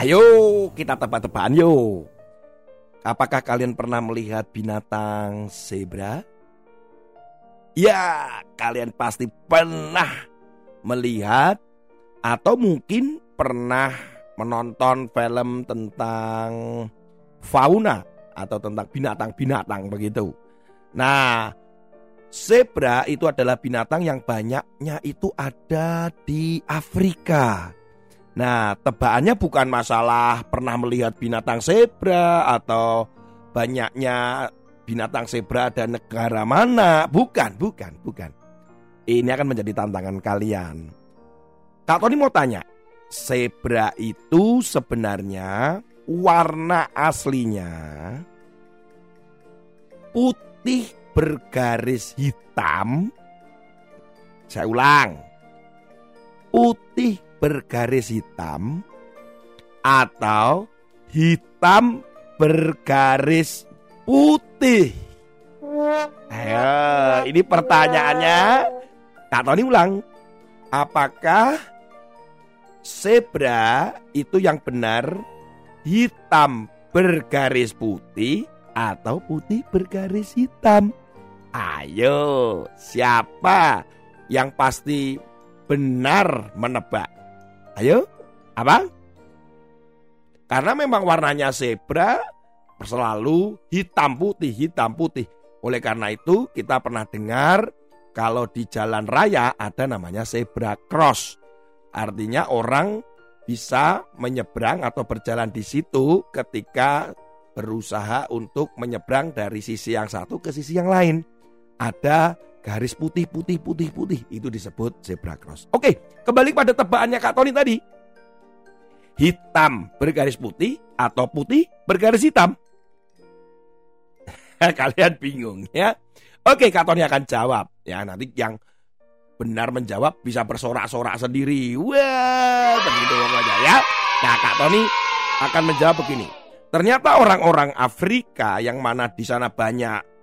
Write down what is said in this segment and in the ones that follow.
Ayo kita tebak-tebakan yuk. Apakah kalian pernah melihat binatang zebra? Ya, kalian pasti pernah melihat atau mungkin pernah menonton film tentang fauna atau tentang binatang-binatang begitu. Nah, zebra itu adalah binatang yang banyaknya itu ada di Afrika. Nah, tebakannya bukan masalah pernah melihat binatang zebra atau banyaknya binatang zebra ada negara mana. Bukan, bukan, bukan. Ini akan menjadi tantangan kalian. Kak Tony mau tanya, zebra itu sebenarnya warna aslinya putih bergaris hitam. Saya ulang. Putih bergaris hitam atau hitam bergaris putih? Ayo, ini pertanyaannya. Kak Tony ulang. Apakah zebra itu yang benar hitam bergaris putih atau putih bergaris hitam? Ayo, siapa yang pasti benar menebak? Ayo, apa? Karena memang warnanya zebra selalu hitam putih, hitam putih. Oleh karena itu kita pernah dengar kalau di jalan raya ada namanya zebra cross. Artinya orang bisa menyeberang atau berjalan di situ ketika berusaha untuk menyeberang dari sisi yang satu ke sisi yang lain. Ada garis putih putih putih putih itu disebut zebra cross. Oke, kembali pada tebakannya Kak Tony tadi. Hitam bergaris putih atau putih bergaris hitam? Kalian bingung ya? Oke, Kak Tony akan jawab ya. Nanti yang benar menjawab bisa bersorak-sorak sendiri. Wah, begitu aja ya. Nah, Kak Tony akan menjawab begini. Ternyata orang-orang Afrika yang mana di sana banyak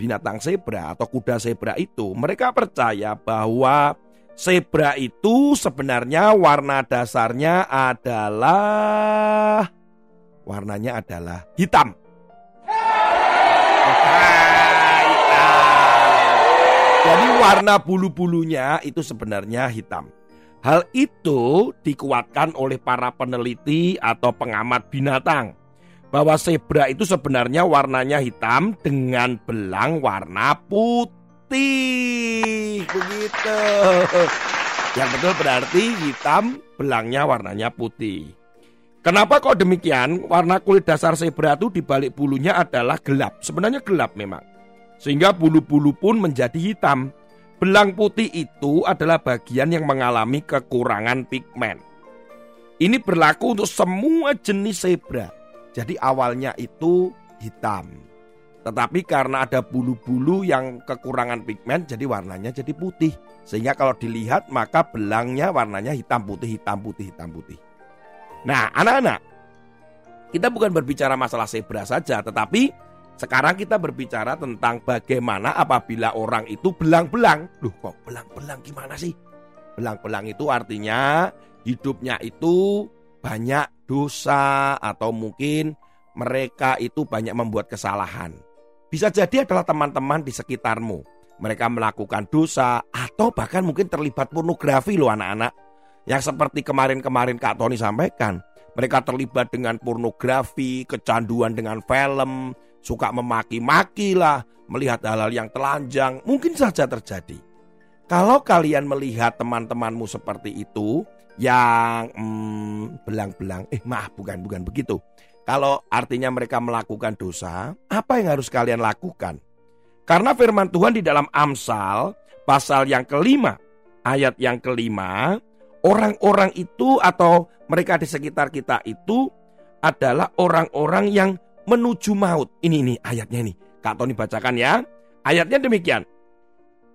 binatang zebra atau kuda zebra itu, mereka percaya bahwa zebra itu sebenarnya warna dasarnya adalah warnanya adalah hitam. Jadi warna bulu-bulunya itu sebenarnya hitam. Hal itu dikuatkan oleh para peneliti atau pengamat binatang bahwa zebra itu sebenarnya warnanya hitam dengan belang warna putih. Begitu. Yang betul berarti hitam, belangnya warnanya putih. Kenapa kok demikian? Warna kulit dasar zebra itu di balik bulunya adalah gelap. Sebenarnya gelap memang. Sehingga bulu-bulu pun menjadi hitam. Belang putih itu adalah bagian yang mengalami kekurangan pigmen. Ini berlaku untuk semua jenis zebra. Jadi awalnya itu hitam. Tetapi karena ada bulu-bulu yang kekurangan pigmen jadi warnanya jadi putih. Sehingga kalau dilihat maka belangnya warnanya hitam putih, hitam putih, hitam putih. Nah anak-anak, kita bukan berbicara masalah zebra saja tetapi sekarang kita berbicara tentang bagaimana apabila orang itu belang-belang. Loh kok belang-belang gimana sih? Belang-belang itu artinya hidupnya itu banyak dosa atau mungkin mereka itu banyak membuat kesalahan. Bisa jadi adalah teman-teman di sekitarmu. Mereka melakukan dosa atau bahkan mungkin terlibat pornografi loh anak-anak. Yang seperti kemarin-kemarin Kak Tony sampaikan. Mereka terlibat dengan pornografi, kecanduan dengan film, suka memaki-maki lah, melihat hal-hal yang telanjang, mungkin saja terjadi. Kalau kalian melihat teman-temanmu seperti itu, yang hmm, belang-belang, eh maaf bukan bukan begitu. Kalau artinya mereka melakukan dosa, apa yang harus kalian lakukan? Karena firman Tuhan di dalam Amsal pasal yang kelima, ayat yang kelima, orang-orang itu atau mereka di sekitar kita itu adalah orang-orang yang menuju maut. Ini nih ayatnya nih. Kak Tony bacakan ya. Ayatnya demikian.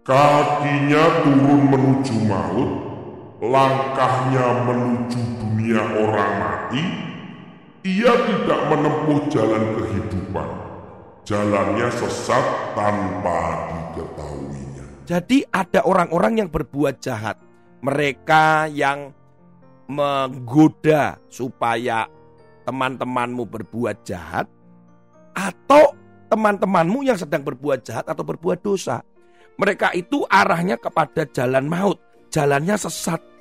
Kakinya turun menuju maut, langkahnya menuju dunia orang mati. Ia tidak menempuh jalan kehidupan. Jalannya sesat tanpa diketahuinya. Jadi ada orang-orang yang berbuat jahat. Mereka yang menggoda supaya teman-temanmu berbuat jahat atau teman-temanmu yang sedang berbuat jahat atau berbuat dosa. Mereka itu arahnya kepada jalan maut, jalannya sesat.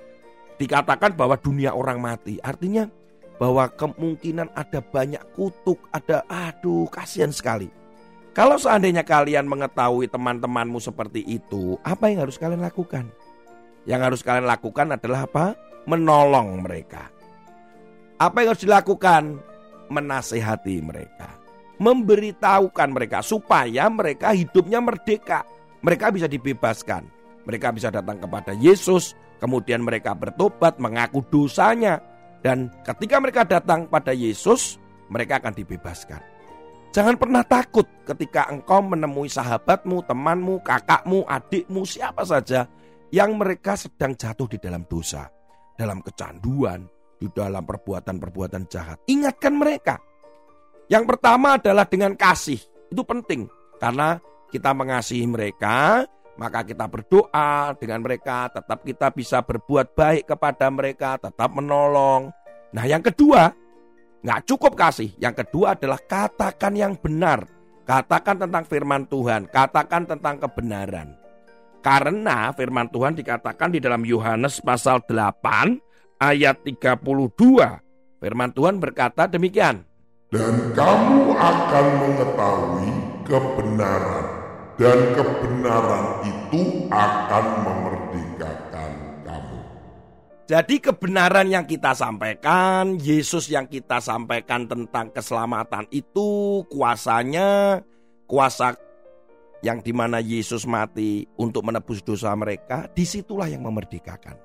Dikatakan bahwa dunia orang mati, artinya bahwa kemungkinan ada banyak kutuk, ada aduh kasihan sekali. Kalau seandainya kalian mengetahui teman-temanmu seperti itu, apa yang harus kalian lakukan? Yang harus kalian lakukan adalah apa? Menolong mereka. Apa yang harus dilakukan? Menasehati mereka. Memberitahukan mereka supaya mereka hidupnya merdeka. Mereka bisa dibebaskan. Mereka bisa datang kepada Yesus, kemudian mereka bertobat, mengaku dosanya. Dan ketika mereka datang pada Yesus, mereka akan dibebaskan. Jangan pernah takut ketika engkau menemui sahabatmu, temanmu, kakakmu, adikmu, siapa saja yang mereka sedang jatuh di dalam dosa, dalam kecanduan, di dalam perbuatan-perbuatan jahat. Ingatkan mereka. Yang pertama adalah dengan kasih. Itu penting karena kita mengasihi mereka, maka kita berdoa dengan mereka, tetap kita bisa berbuat baik kepada mereka, tetap menolong. Nah yang kedua, nggak cukup kasih. Yang kedua adalah katakan yang benar. Katakan tentang firman Tuhan, katakan tentang kebenaran. Karena firman Tuhan dikatakan di dalam Yohanes pasal 8 ayat 32. Firman Tuhan berkata demikian. Dan kamu akan mengetahui kebenaran dan kebenaran itu akan memerdekakan kamu. Jadi kebenaran yang kita sampaikan, Yesus yang kita sampaikan tentang keselamatan itu kuasanya, kuasa yang di mana Yesus mati untuk menebus dosa mereka, di situlah yang memerdekakan.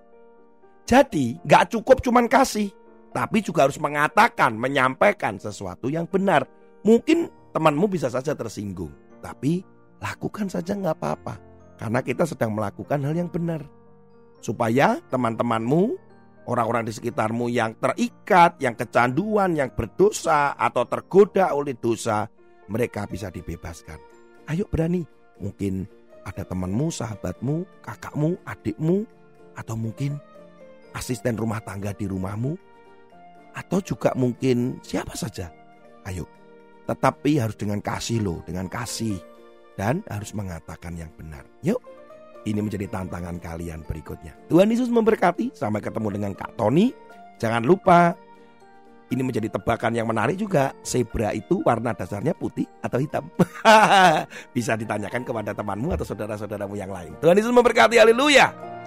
Jadi gak cukup cuman kasih, tapi juga harus mengatakan, menyampaikan sesuatu yang benar. Mungkin temanmu bisa saja tersinggung, tapi lakukan saja nggak apa-apa. Karena kita sedang melakukan hal yang benar. Supaya teman-temanmu, orang-orang di sekitarmu yang terikat, yang kecanduan, yang berdosa atau tergoda oleh dosa, mereka bisa dibebaskan. Ayo berani. Mungkin ada temanmu, sahabatmu, kakakmu, adikmu, atau mungkin asisten rumah tangga di rumahmu, atau juga mungkin siapa saja. Ayo, tetapi harus dengan kasih loh, dengan kasih dan harus mengatakan yang benar. Yuk, ini menjadi tantangan kalian berikutnya. Tuhan Yesus memberkati. Sampai ketemu dengan Kak Tony. Jangan lupa ini menjadi tebakan yang menarik juga. Zebra itu warna dasarnya putih atau hitam? Bisa ditanyakan kepada temanmu atau saudara-saudaramu yang lain. Tuhan Yesus memberkati. Haleluya.